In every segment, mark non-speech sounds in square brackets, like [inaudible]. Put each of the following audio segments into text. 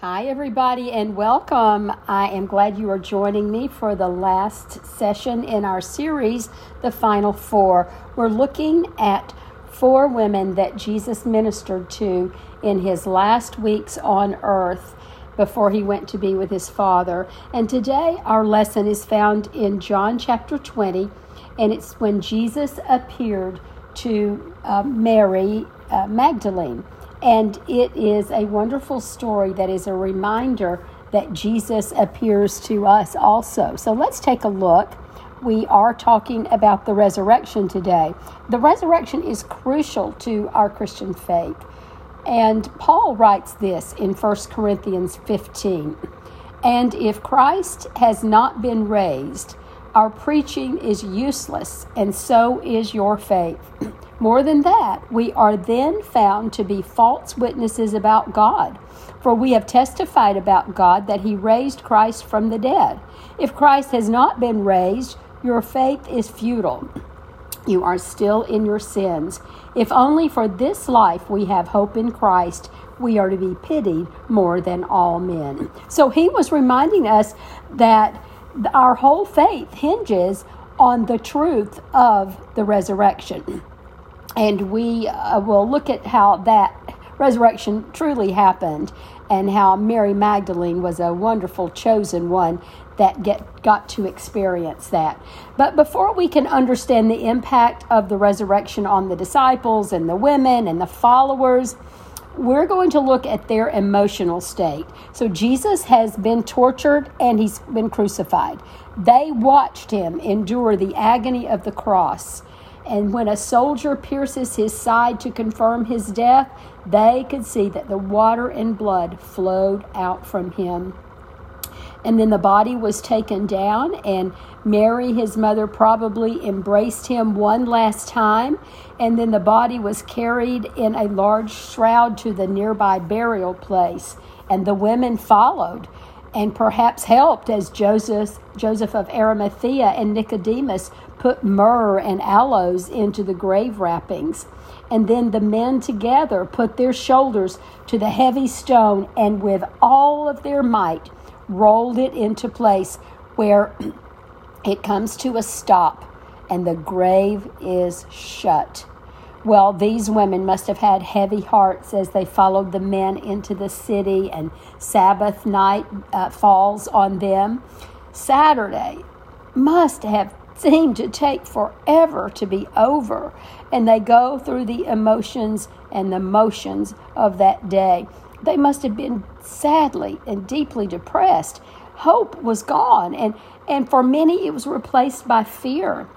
Hi, everybody, and welcome. I am glad you are joining me for the last session in our series, The Final Four. We're looking at four women that Jesus ministered to in his last weeks on earth before he went to be with his Father. And today, our lesson is found in John chapter 20, and it's when Jesus appeared to uh, Mary uh, Magdalene. And it is a wonderful story that is a reminder that Jesus appears to us also. So let's take a look. We are talking about the resurrection today. The resurrection is crucial to our Christian faith. And Paul writes this in 1 Corinthians 15. And if Christ has not been raised, our preaching is useless, and so is your faith. [clears throat] More than that, we are then found to be false witnesses about God. For we have testified about God that he raised Christ from the dead. If Christ has not been raised, your faith is futile. You are still in your sins. If only for this life we have hope in Christ, we are to be pitied more than all men. So he was reminding us that our whole faith hinges on the truth of the resurrection and we uh, will look at how that resurrection truly happened and how Mary Magdalene was a wonderful chosen one that get got to experience that. But before we can understand the impact of the resurrection on the disciples and the women and the followers, we're going to look at their emotional state. So Jesus has been tortured and he's been crucified. They watched him endure the agony of the cross. And when a soldier pierces his side to confirm his death, they could see that the water and blood flowed out from him. And then the body was taken down, and Mary, his mother, probably embraced him one last time. And then the body was carried in a large shroud to the nearby burial place, and the women followed and perhaps helped as Joseph, Joseph of Arimathea and Nicodemus put myrrh and aloes into the grave wrappings. And then the men together put their shoulders to the heavy stone and with all of their might rolled it into place where it comes to a stop and the grave is shut. Well, these women must have had heavy hearts as they followed the men into the city, and Sabbath night uh, falls on them. Saturday must have seemed to take forever to be over, and they go through the emotions and the motions of that day. They must have been sadly and deeply depressed. Hope was gone, and, and for many, it was replaced by fear.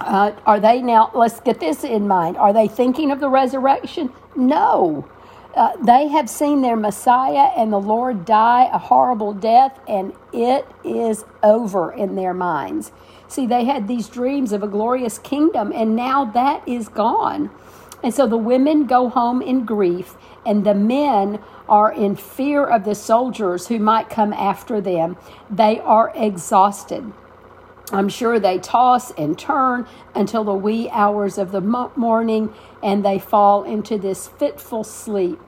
Uh, are they now, let's get this in mind, are they thinking of the resurrection? No. Uh, they have seen their Messiah and the Lord die a horrible death, and it is over in their minds. See, they had these dreams of a glorious kingdom, and now that is gone. And so the women go home in grief, and the men are in fear of the soldiers who might come after them. They are exhausted. I'm sure they toss and turn until the wee hours of the morning and they fall into this fitful sleep.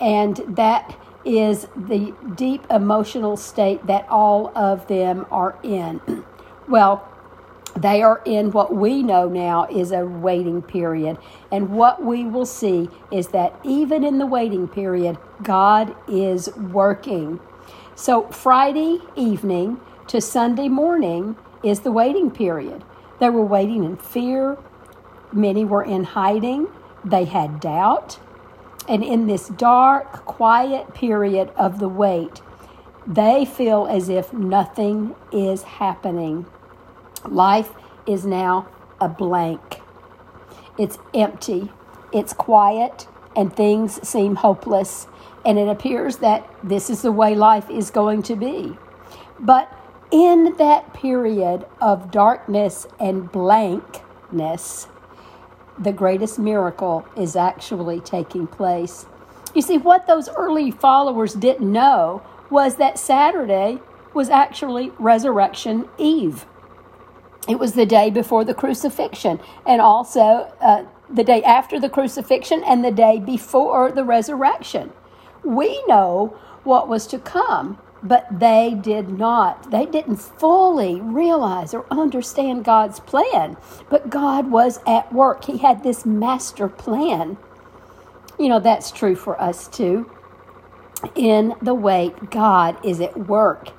And that is the deep emotional state that all of them are in. [clears throat] well, they are in what we know now is a waiting period. And what we will see is that even in the waiting period, God is working. So, Friday evening to Sunday morning, is the waiting period. They were waiting in fear. Many were in hiding. They had doubt. And in this dark, quiet period of the wait, they feel as if nothing is happening. Life is now a blank. It's empty, it's quiet, and things seem hopeless. And it appears that this is the way life is going to be. But in that period of darkness and blankness, the greatest miracle is actually taking place. You see, what those early followers didn't know was that Saturday was actually Resurrection Eve. It was the day before the crucifixion, and also uh, the day after the crucifixion, and the day before the resurrection. We know what was to come, but they did not. They didn't fully realize or understand God's plan. But God was at work, He had this master plan. You know, that's true for us too. In the wait, God is at work.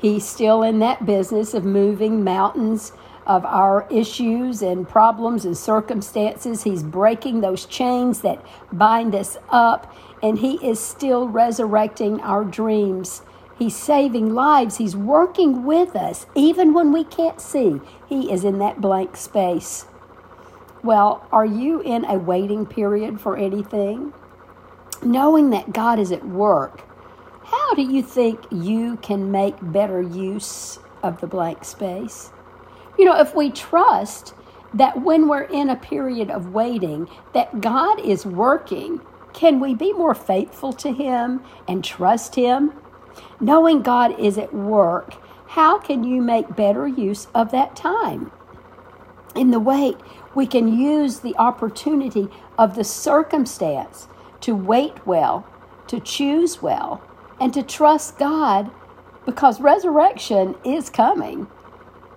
He's still in that business of moving mountains of our issues and problems and circumstances. He's breaking those chains that bind us up, and He is still resurrecting our dreams. He's saving lives. He's working with us, even when we can't see. He is in that blank space. Well, are you in a waiting period for anything? Knowing that God is at work, how do you think you can make better use of the blank space? You know, if we trust that when we're in a period of waiting, that God is working, can we be more faithful to Him and trust Him? Knowing God is at work, how can you make better use of that time? In the wait, we can use the opportunity of the circumstance to wait well, to choose well, and to trust God because resurrection is coming.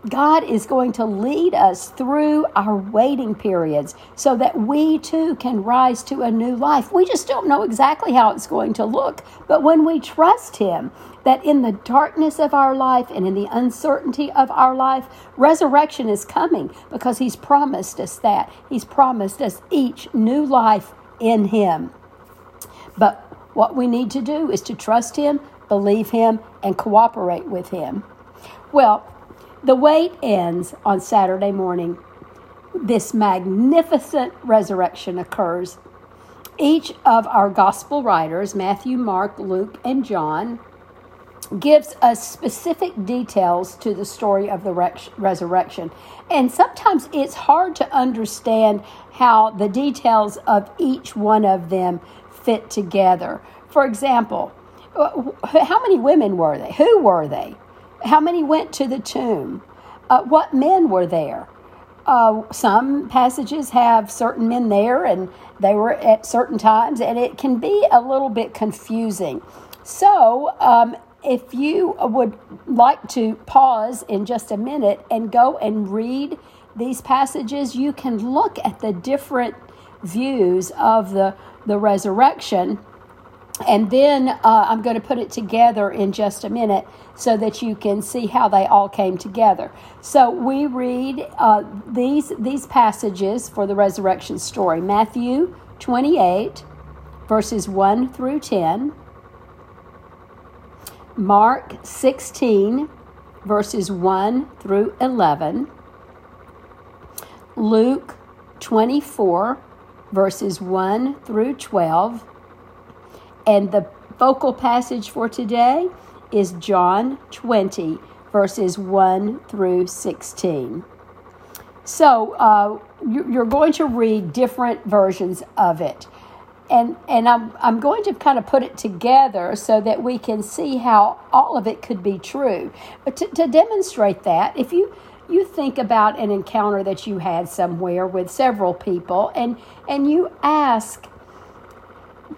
God is going to lead us through our waiting periods so that we too can rise to a new life. We just don't know exactly how it's going to look, but when we trust Him, that in the darkness of our life and in the uncertainty of our life, resurrection is coming because He's promised us that. He's promised us each new life in Him. But what we need to do is to trust Him, believe Him, and cooperate with Him. Well, the wait ends on Saturday morning. This magnificent resurrection occurs. Each of our gospel writers, Matthew, Mark, Luke, and John, gives us specific details to the story of the resurrection. And sometimes it's hard to understand how the details of each one of them fit together. For example, how many women were they? Who were they? How many went to the tomb? Uh, what men were there? Uh, some passages have certain men there and they were at certain times, and it can be a little bit confusing. So, um, if you would like to pause in just a minute and go and read these passages, you can look at the different views of the, the resurrection and then uh, I'm going to put it together in just a minute so that you can see how they all came together. So we read uh, these these passages for the resurrection story: Matthew 28, verses 1 through 10. Mark 16, verses 1 through 11. Luke 24, verses 1 through 12 and the focal passage for today is John 20, verses 1 through 16. So uh, you're going to read different versions of it. And, and I'm, I'm going to kind of put it together so that we can see how all of it could be true. But to, to demonstrate that, if you, you think about an encounter that you had somewhere with several people and, and you ask,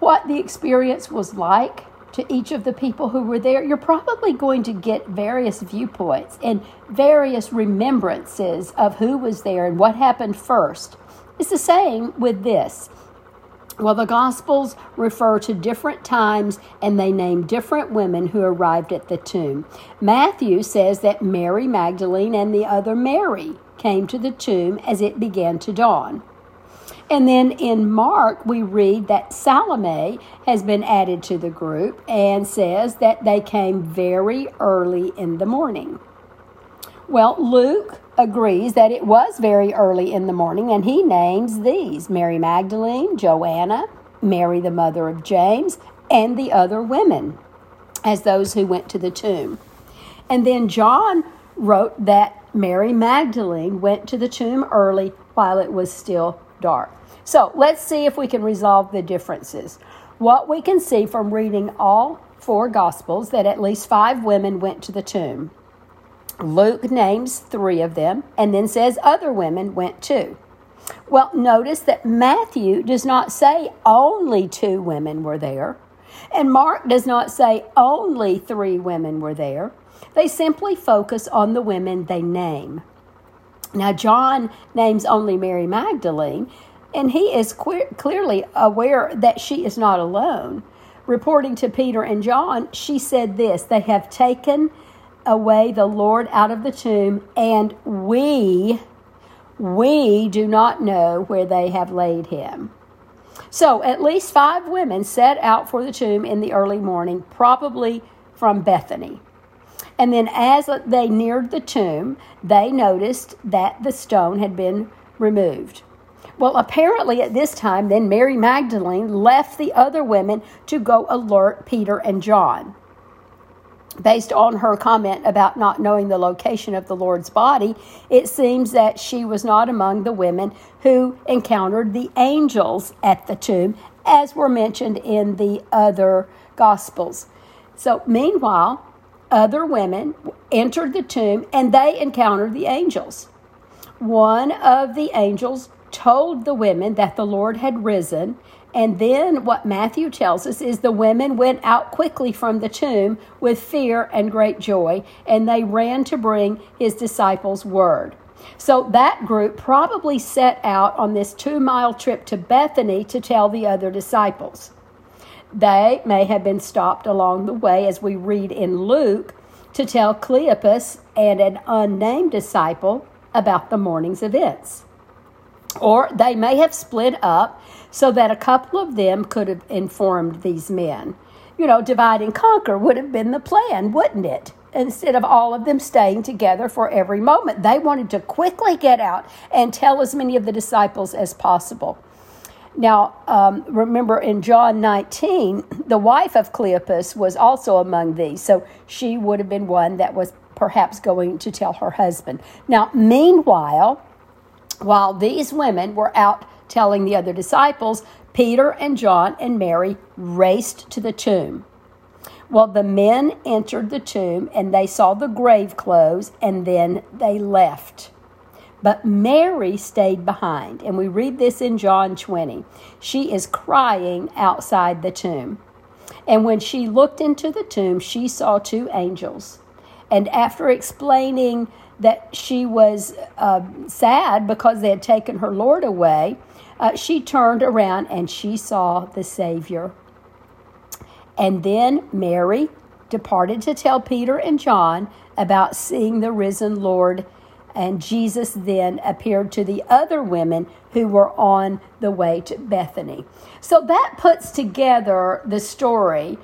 what the experience was like to each of the people who were there, you're probably going to get various viewpoints and various remembrances of who was there and what happened first. It's the same with this. Well, the Gospels refer to different times and they name different women who arrived at the tomb. Matthew says that Mary Magdalene and the other Mary came to the tomb as it began to dawn. And then in Mark, we read that Salome has been added to the group and says that they came very early in the morning. Well, Luke agrees that it was very early in the morning, and he names these Mary Magdalene, Joanna, Mary, the mother of James, and the other women as those who went to the tomb. And then John wrote that Mary Magdalene went to the tomb early while it was still dark. So let's see if we can resolve the differences. What we can see from reading all four Gospels that at least five women went to the tomb. Luke names three of them and then says other women went too. Well, notice that Matthew does not say only two women were there. And Mark does not say only three women were there. They simply focus on the women they name. Now, John names only Mary Magdalene, and he is clearly aware that she is not alone. Reporting to Peter and John, she said this They have taken away the Lord out of the tomb, and we, we do not know where they have laid him. So, at least five women set out for the tomb in the early morning, probably from Bethany. And then, as they neared the tomb, they noticed that the stone had been removed. Well, apparently at this time, then Mary Magdalene left the other women to go alert Peter and John. Based on her comment about not knowing the location of the Lord's body, it seems that she was not among the women who encountered the angels at the tomb, as were mentioned in the other Gospels. So, meanwhile, other women entered the tomb and they encountered the angels. One of the angels told the women that the Lord had risen. And then what Matthew tells us is the women went out quickly from the tomb with fear and great joy, and they ran to bring his disciples word. So that group probably set out on this two mile trip to Bethany to tell the other disciples. They may have been stopped along the way, as we read in Luke, to tell Cleopas and an unnamed disciple about the morning's events. Or they may have split up so that a couple of them could have informed these men. You know, divide and conquer would have been the plan, wouldn't it? Instead of all of them staying together for every moment, they wanted to quickly get out and tell as many of the disciples as possible. Now, um, remember in John 19, the wife of Cleopas was also among these, so she would have been one that was perhaps going to tell her husband. Now, meanwhile, while these women were out telling the other disciples, Peter and John and Mary raced to the tomb. Well, the men entered the tomb and they saw the grave clothes and then they left. But Mary stayed behind, and we read this in John 20. She is crying outside the tomb. And when she looked into the tomb, she saw two angels. And after explaining that she was uh, sad because they had taken her Lord away, uh, she turned around and she saw the Savior. And then Mary departed to tell Peter and John about seeing the risen Lord. And Jesus then appeared to the other women who were on the way to Bethany. So that puts together the story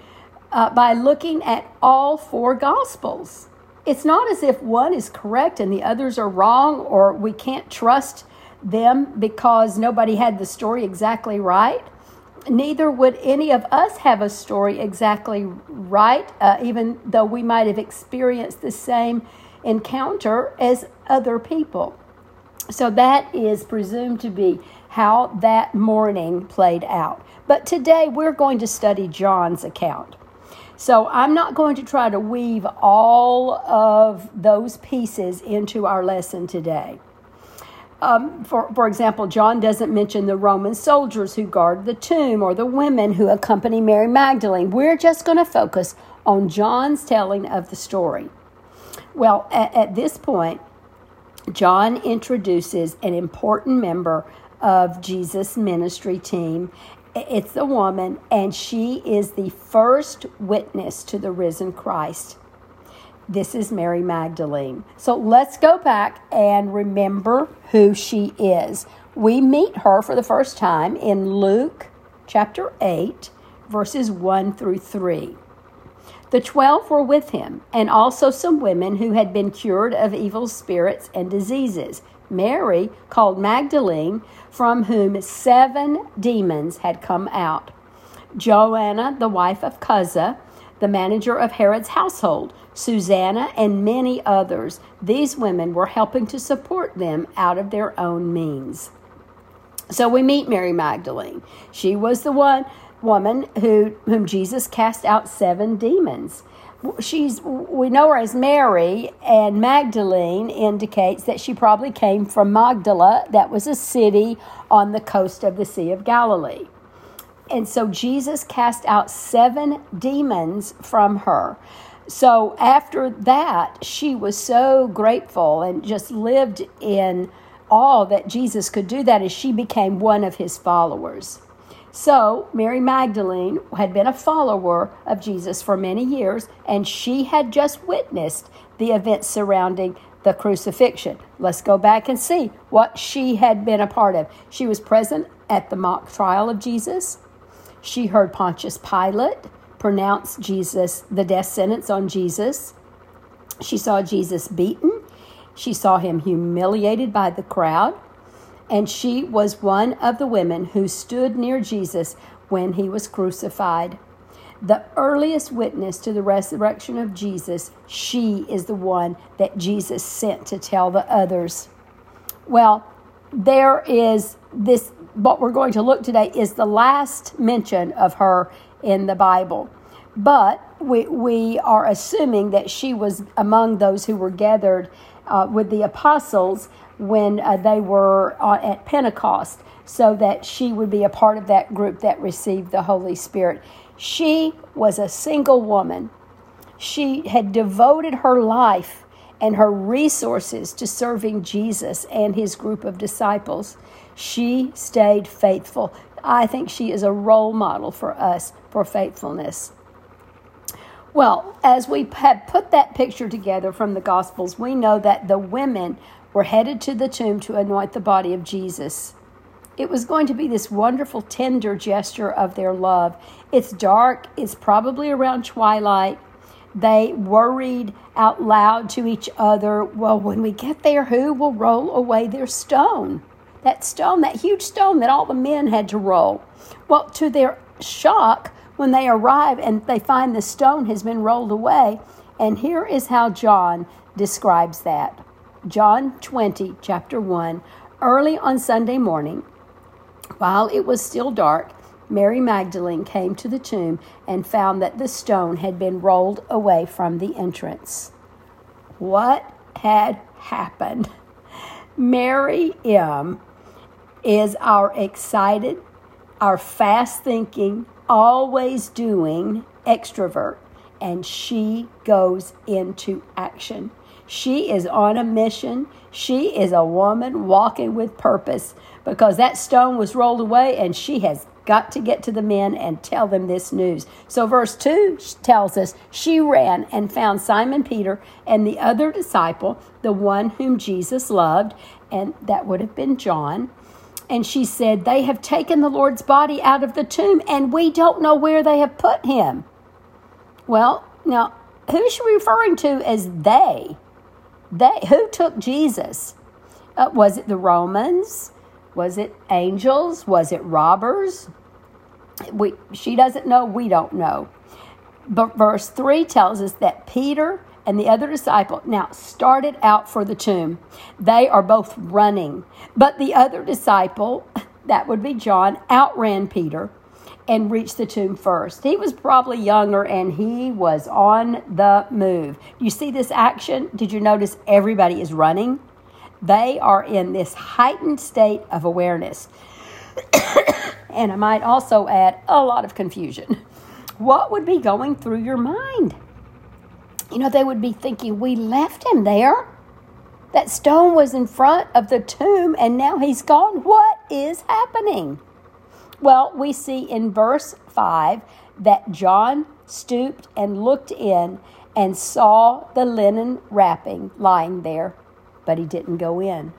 uh, by looking at all four Gospels it's not as if one is correct and the others are wrong or we can't trust them because nobody had the story exactly right. Neither would any of us have a story exactly right, uh, even though we might have experienced the same encounter as other people. So that is presumed to be how that morning played out. But today we're going to study John's account. So I'm not going to try to weave all of those pieces into our lesson today. Um, for, for example, John doesn't mention the Roman soldiers who guard the tomb or the women who accompany Mary Magdalene. We're just going to focus on John's telling of the story. Well, at, at this point, John introduces an important member of Jesus' ministry team, it's the woman, and she is the first witness to the risen Christ. This is Mary Magdalene. So let's go back and remember who she is. We meet her for the first time in Luke chapter 8, verses 1 through 3. The twelve were with him, and also some women who had been cured of evil spirits and diseases. Mary, called Magdalene, from whom seven demons had come out. Joanna, the wife of Chuza, the manager of Herod's household, Susanna, and many others. These women were helping to support them out of their own means. So we meet Mary Magdalene. She was the one woman who whom Jesus cast out seven demons she's we know her as Mary, and Magdalene indicates that she probably came from Magdala, that was a city on the coast of the Sea of Galilee. and so Jesus cast out seven demons from her. So after that, she was so grateful and just lived in awe that Jesus could do that as she became one of his followers. So, Mary Magdalene had been a follower of Jesus for many years, and she had just witnessed the events surrounding the crucifixion. Let's go back and see what she had been a part of. She was present at the mock trial of Jesus. She heard Pontius Pilate pronounce Jesus the death sentence on Jesus. She saw Jesus beaten. She saw him humiliated by the crowd and she was one of the women who stood near Jesus when he was crucified. The earliest witness to the resurrection of Jesus, she is the one that Jesus sent to tell the others. Well, there is this, what we're going to look today is the last mention of her in the Bible. But we, we are assuming that she was among those who were gathered uh, with the apostles when uh, they were uh, at Pentecost, so that she would be a part of that group that received the Holy Spirit. She was a single woman. She had devoted her life and her resources to serving Jesus and his group of disciples. She stayed faithful. I think she is a role model for us for faithfulness. Well, as we have put that picture together from the Gospels, we know that the women were headed to the tomb to anoint the body of Jesus. It was going to be this wonderful, tender gesture of their love. It's dark, it's probably around twilight. They worried out loud to each other, Well, when we get there, who will roll away their stone? That stone, that huge stone that all the men had to roll. Well, to their shock, when they arrive and they find the stone has been rolled away, and here is how John describes that. John 20, chapter 1, early on Sunday morning, while it was still dark, Mary Magdalene came to the tomb and found that the stone had been rolled away from the entrance. What had happened? Mary M. is our excited, our fast thinking, always doing extrovert, and she goes into action. She is on a mission. She is a woman walking with purpose because that stone was rolled away and she has got to get to the men and tell them this news. So, verse 2 tells us she ran and found Simon Peter and the other disciple, the one whom Jesus loved, and that would have been John. And she said, They have taken the Lord's body out of the tomb and we don't know where they have put him. Well, now, who's she referring to as they? They who took Jesus? Uh, was it the Romans? Was it angels? Was it robbers? We, she doesn't know. We don't know. But verse 3 tells us that Peter and the other disciple now started out for the tomb. They are both running. But the other disciple, [laughs] that would be John, outran Peter and reached the tomb first. He was probably younger and he was on the move. You see this action? Did you notice everybody is running? They are in this heightened state of awareness. [coughs] and I might also add a lot of confusion. [laughs] What would be going through your mind? You know, they would be thinking, We left him there. That stone was in front of the tomb and now he's gone. What is happening? Well, we see in verse 5 that John stooped and looked in and saw the linen wrapping lying there, but he didn't go in.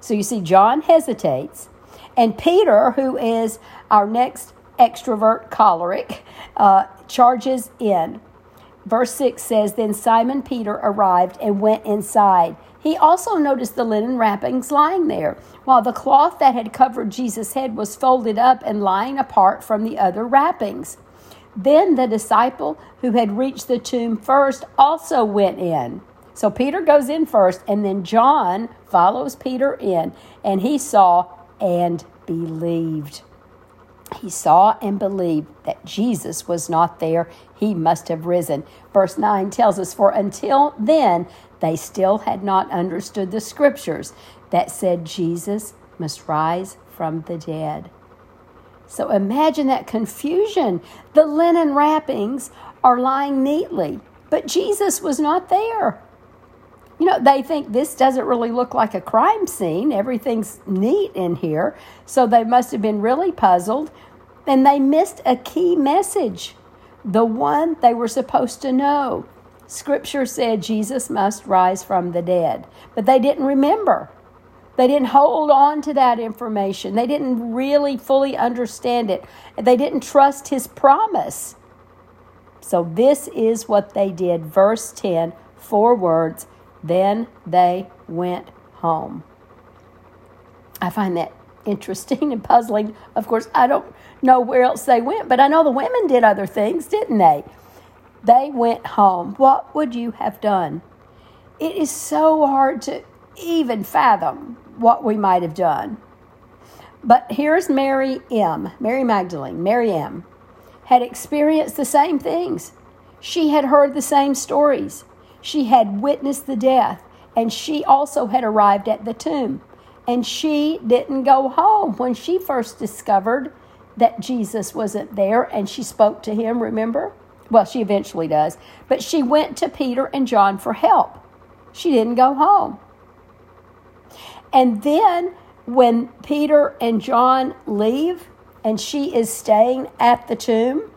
So you see, John hesitates, and Peter, who is our next extrovert choleric, uh, charges in. Verse 6 says Then Simon Peter arrived and went inside. He also noticed the linen wrappings lying there, while the cloth that had covered Jesus' head was folded up and lying apart from the other wrappings. Then the disciple who had reached the tomb first also went in. So Peter goes in first, and then John follows Peter in, and he saw and believed. He saw and believed that Jesus was not there. He must have risen. Verse 9 tells us, For until then, they still had not understood the scriptures that said Jesus must rise from the dead. So imagine that confusion. The linen wrappings are lying neatly, but Jesus was not there. You know, they think this doesn't really look like a crime scene. Everything's neat in here. So they must have been really puzzled. And they missed a key message, the one they were supposed to know. Scripture said Jesus must rise from the dead, but they didn't remember. They didn't hold on to that information. They didn't really fully understand it. They didn't trust his promise. So, this is what they did. Verse 10, four words. Then they went home. I find that interesting and puzzling. Of course, I don't know where else they went, but I know the women did other things, didn't they? They went home. What would you have done? It is so hard to even fathom what we might have done. But here's Mary M., Mary Magdalene, Mary M., had experienced the same things. She had heard the same stories. She had witnessed the death, and she also had arrived at the tomb. And she didn't go home when she first discovered that Jesus wasn't there and she spoke to him, remember? Well, she eventually does. But she went to Peter and John for help. She didn't go home. And then when Peter and John leave and she is staying at the tomb,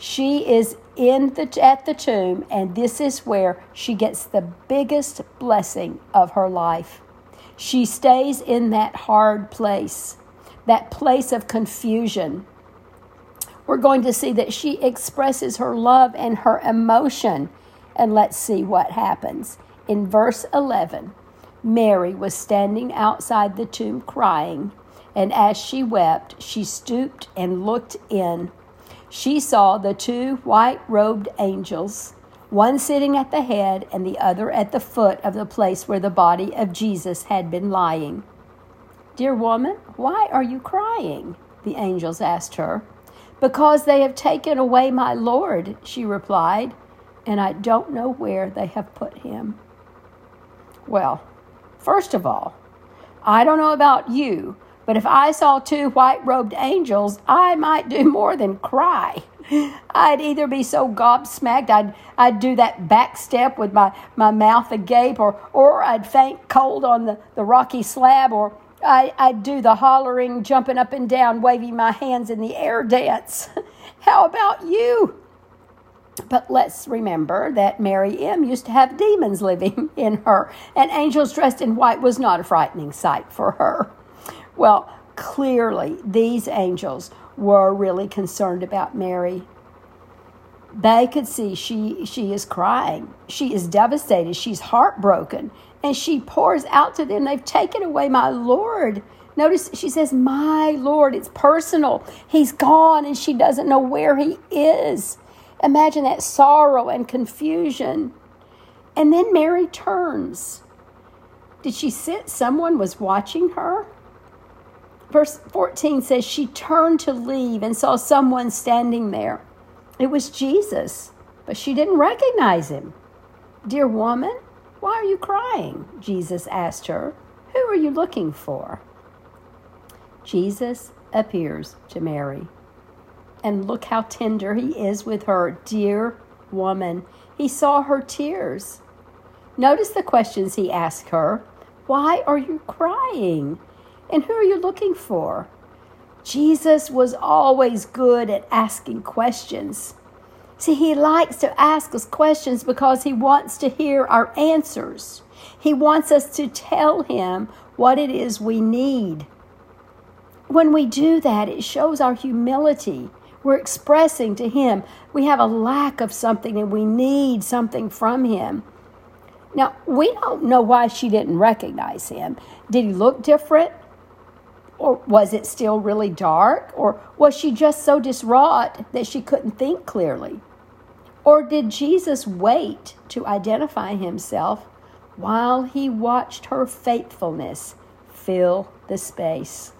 she is in the at the tomb and this is where she gets the biggest blessing of her life. She stays in that hard place, that place of confusion. We're going to see that she expresses her love and her emotion. And let's see what happens. In verse 11, Mary was standing outside the tomb crying, and as she wept, she stooped and looked in. She saw the two white robed angels, one sitting at the head and the other at the foot of the place where the body of Jesus had been lying. Dear woman, why are you crying? The angels asked her. Because they have taken away my Lord, she replied, and I don't know where they have put him. Well, First of all, I don't know about you, but if I saw two white robed angels, I might do more than cry. I'd either be so gobsmacked, I'd, I'd do that back step with my, my mouth agape, or, or I'd faint cold on the, the rocky slab, or I, I'd do the hollering, jumping up and down, waving my hands in the air dance. [laughs] How about you? But let's remember that Mary M. used to have demons living [laughs] in her, and angels dressed in white was not a frightening sight for her. Well, clearly, these angels were really concerned about Mary. They could see she, she is crying. She is devastated. She's heartbroken. And she pours out to them, They've taken away my Lord. Notice she says, My Lord. It's personal. He's gone, and she doesn't know where he is. Imagine that sorrow and confusion. And then Mary turns. Did she sense someone was watching her? Verse 14 says she turned to leave and saw someone standing there. It was Jesus, but she didn't recognize him. Dear woman, why are you crying? Jesus asked her. Who are you looking for? Jesus appears to Mary. And look how tender he is with her. Dear woman, he saw her tears. Notice the questions he asked her Why are you crying? And who are you looking for? Jesus was always good at asking questions. See, he likes to ask us questions because he wants to hear our answers. He wants us to tell him what it is we need. When we do that, it shows our humility we're expressing to Him we have a lack of something and we need something from Him. Now, we don't know why she didn't recognize him. Did he look different? Or was it still really dark? Or was she just so distraught that she couldn't think clearly? Or did Jesus wait to identify himself while he watched her faithfulness fill the space?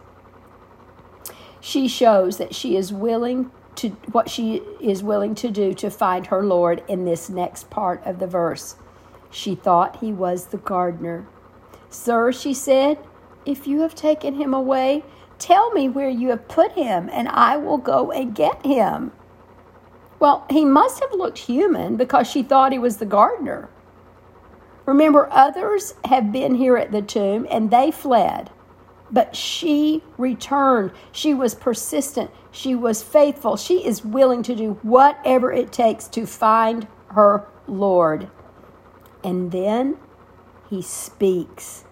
she shows that she is willing to what she is willing to do to find her Lord in this next part of the verse. She thought he was the gardener. Sir, she said, if you have taken him away, Tell me where you have put him, and I will go and get him. Well, he must have looked human because she thought he was the gardener. Remember, others have been here at the tomb and they fled, but she returned. She was persistent. She was faithful. She is willing to do whatever it takes to find her Lord. And then he speaks.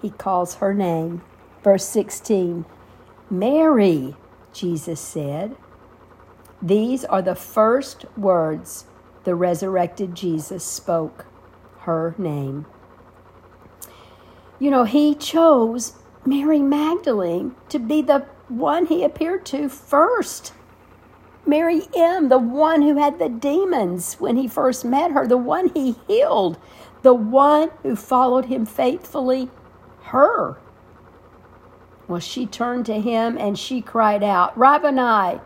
He calls her name. Verse 16 Mary, Jesus said. These are the first words the resurrected Jesus spoke her name. You know, he chose Mary Magdalene to be the one he appeared to first. Mary M., the one who had the demons when he first met her, the one he healed, the one who followed him faithfully, her. Well, she turned to him and she cried out, Rabboni,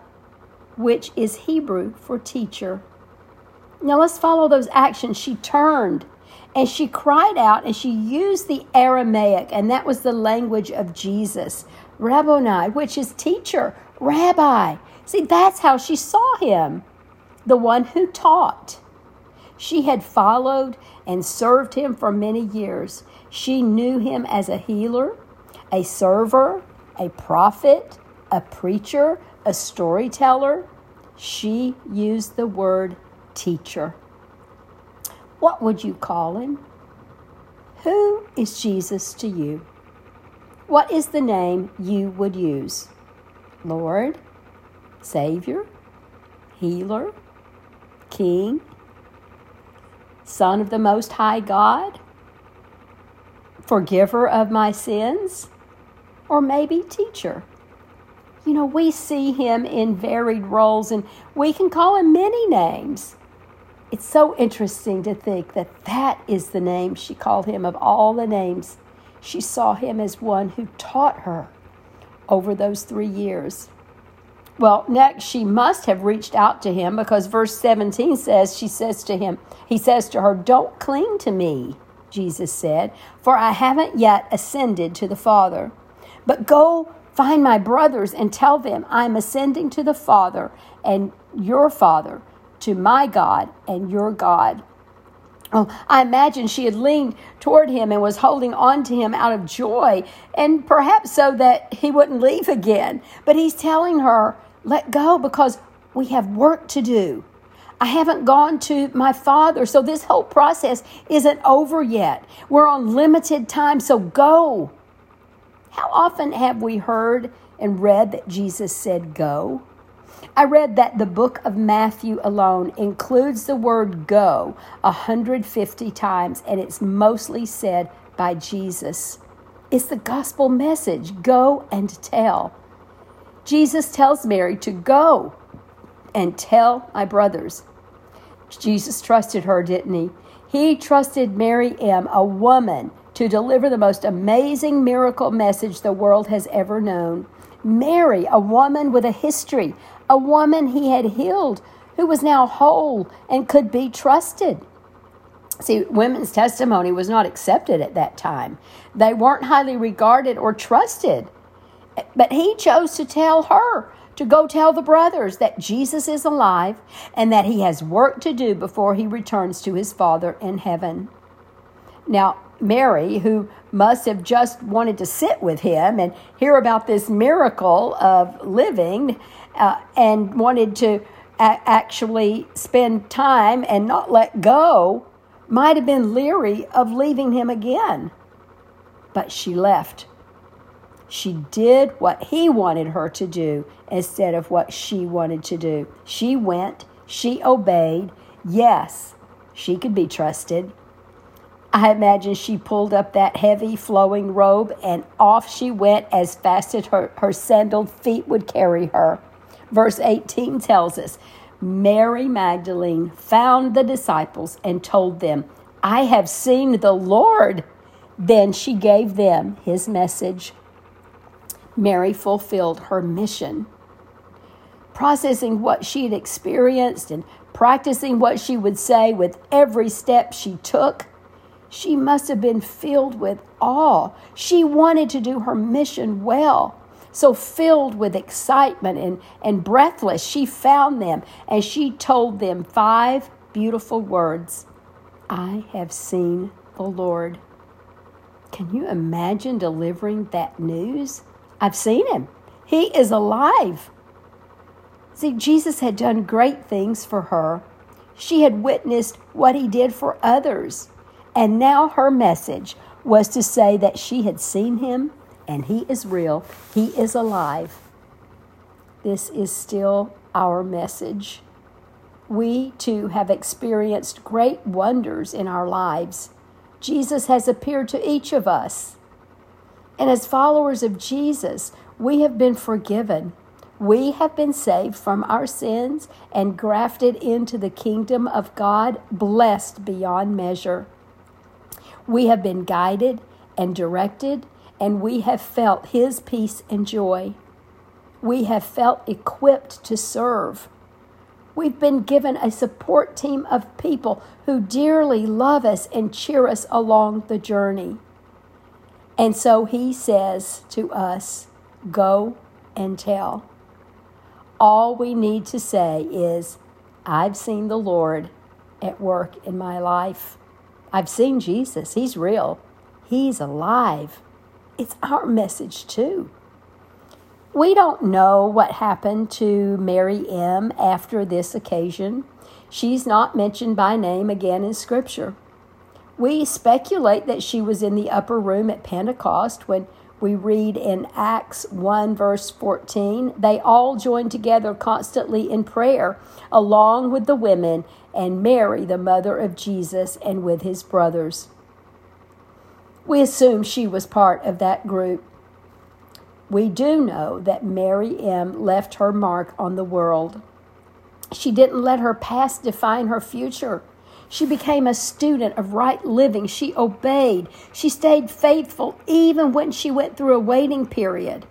which is Hebrew for teacher. Now let's follow those actions. She turned and she cried out and she used the Aramaic, and that was the language of Jesus. Rabboni, which is teacher, rabbi. See, that's how she saw him, the one who taught. She had followed and served him for many years. She knew him as a healer, a server, a prophet, a preacher, a storyteller. She used the word teacher. What would you call him? Who is Jesus to you? What is the name you would use? Lord, Savior, Healer, King, Son of the Most High God, Forgiver of my sins, or maybe Teacher? You know, we see him in varied roles and we can call him many names. It's so interesting to think that that is the name she called him of all the names. She saw him as one who taught her over those three years. Well, next, she must have reached out to him because verse 17 says, She says to him, He says to her, Don't cling to me, Jesus said, for I haven't yet ascended to the Father. But go find my brothers and tell them, I'm ascending to the Father and your Father to my God and your God. Oh, I imagine she had leaned toward him and was holding on to him out of joy, and perhaps so that he wouldn't leave again. But he's telling her, let go because we have work to do. I haven't gone to my father, so this whole process isn't over yet. We're on limited time, so go. How often have we heard and read that Jesus said, Go? I read that the book of Matthew alone includes the word go 150 times, and it's mostly said by Jesus. It's the gospel message go and tell. Jesus tells Mary to go and tell my brothers. Jesus trusted her, didn't he? He trusted Mary M., a woman, to deliver the most amazing miracle message the world has ever known. Mary, a woman with a history, a woman he had healed who was now whole and could be trusted. See, women's testimony was not accepted at that time. They weren't highly regarded or trusted. But he chose to tell her to go tell the brothers that Jesus is alive and that he has work to do before he returns to his Father in heaven. Now, Mary, who must have just wanted to sit with him and hear about this miracle of living, uh, and wanted to a- actually spend time and not let go, might have been leery of leaving him again. But she left. She did what he wanted her to do instead of what she wanted to do. She went, she obeyed. Yes, she could be trusted. I imagine she pulled up that heavy flowing robe and off she went as fast as her, her sandaled feet would carry her. Verse 18 tells us Mary Magdalene found the disciples and told them, I have seen the Lord. Then she gave them his message. Mary fulfilled her mission. Processing what she had experienced and practicing what she would say with every step she took, she must have been filled with awe. She wanted to do her mission well. So filled with excitement and, and breathless, she found them and she told them five beautiful words I have seen the Lord. Can you imagine delivering that news? I've seen him. He is alive. See, Jesus had done great things for her. She had witnessed what he did for others. And now her message was to say that she had seen him and he is real, he is alive. This is still our message. We too have experienced great wonders in our lives. Jesus has appeared to each of us. And as followers of Jesus, we have been forgiven. We have been saved from our sins and grafted into the kingdom of God, blessed beyond measure. We have been guided and directed, and we have felt His peace and joy. We have felt equipped to serve. We've been given a support team of people who dearly love us and cheer us along the journey. And so He says to us, Go and tell. All we need to say is, I've seen the Lord at work in my life. I've seen Jesus. He's real. He's alive. It's our message, too. We don't know what happened to Mary M. after this occasion. She's not mentioned by name again in Scripture. We speculate that she was in the upper room at Pentecost when we read in Acts 1, verse 14, they all joined together constantly in prayer, along with the women and Mary, the mother of Jesus, and with his brothers. We assume she was part of that group. We do know that Mary M. left her mark on the world. She didn't let her past define her future. She became a student of right living. She obeyed. She stayed faithful even when she went through a waiting period.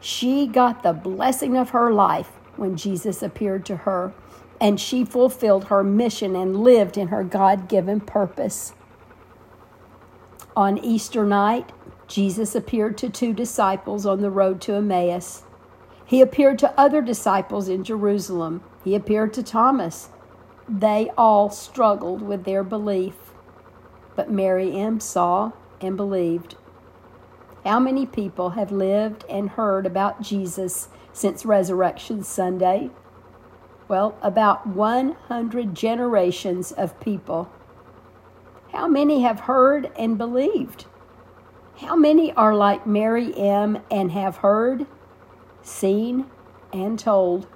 She got the blessing of her life when Jesus appeared to her, and she fulfilled her mission and lived in her God given purpose. On Easter night, Jesus appeared to two disciples on the road to Emmaus. He appeared to other disciples in Jerusalem. He appeared to Thomas they all struggled with their belief, but Mary M. saw and believed. How many people have lived and heard about Jesus since Resurrection Sunday? Well, about 100 generations of people. How many have heard and believed? How many are like Mary M. and have heard, seen, and told?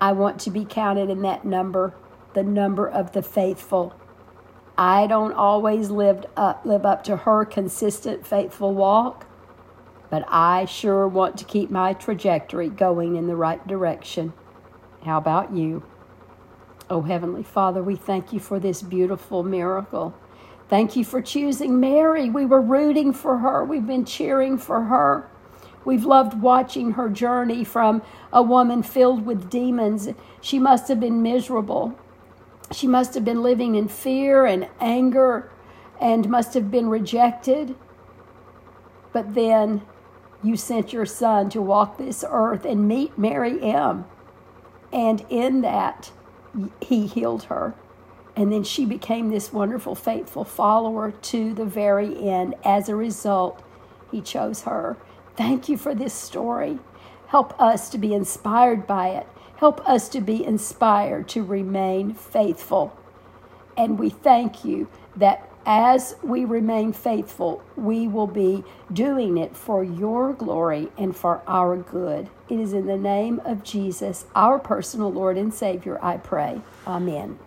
I want to be counted in that number, the number of the faithful. I don't always live up, live up to her consistent, faithful walk, but I sure want to keep my trajectory going in the right direction. How about you? Oh, Heavenly Father, we thank you for this beautiful miracle. Thank you for choosing Mary. We were rooting for her, we've been cheering for her. We've loved watching her journey from a woman filled with demons. She must have been miserable. She must have been living in fear and anger and must have been rejected. But then you sent your son to walk this earth and meet Mary M. And in that, he healed her. And then she became this wonderful, faithful follower to the very end. As a result, he chose her. Thank you for this story. Help us to be inspired by it. Help us to be inspired to remain faithful. And we thank you that as we remain faithful, we will be doing it for your glory and for our good. It is in the name of Jesus, our personal Lord and Savior, I pray. Amen.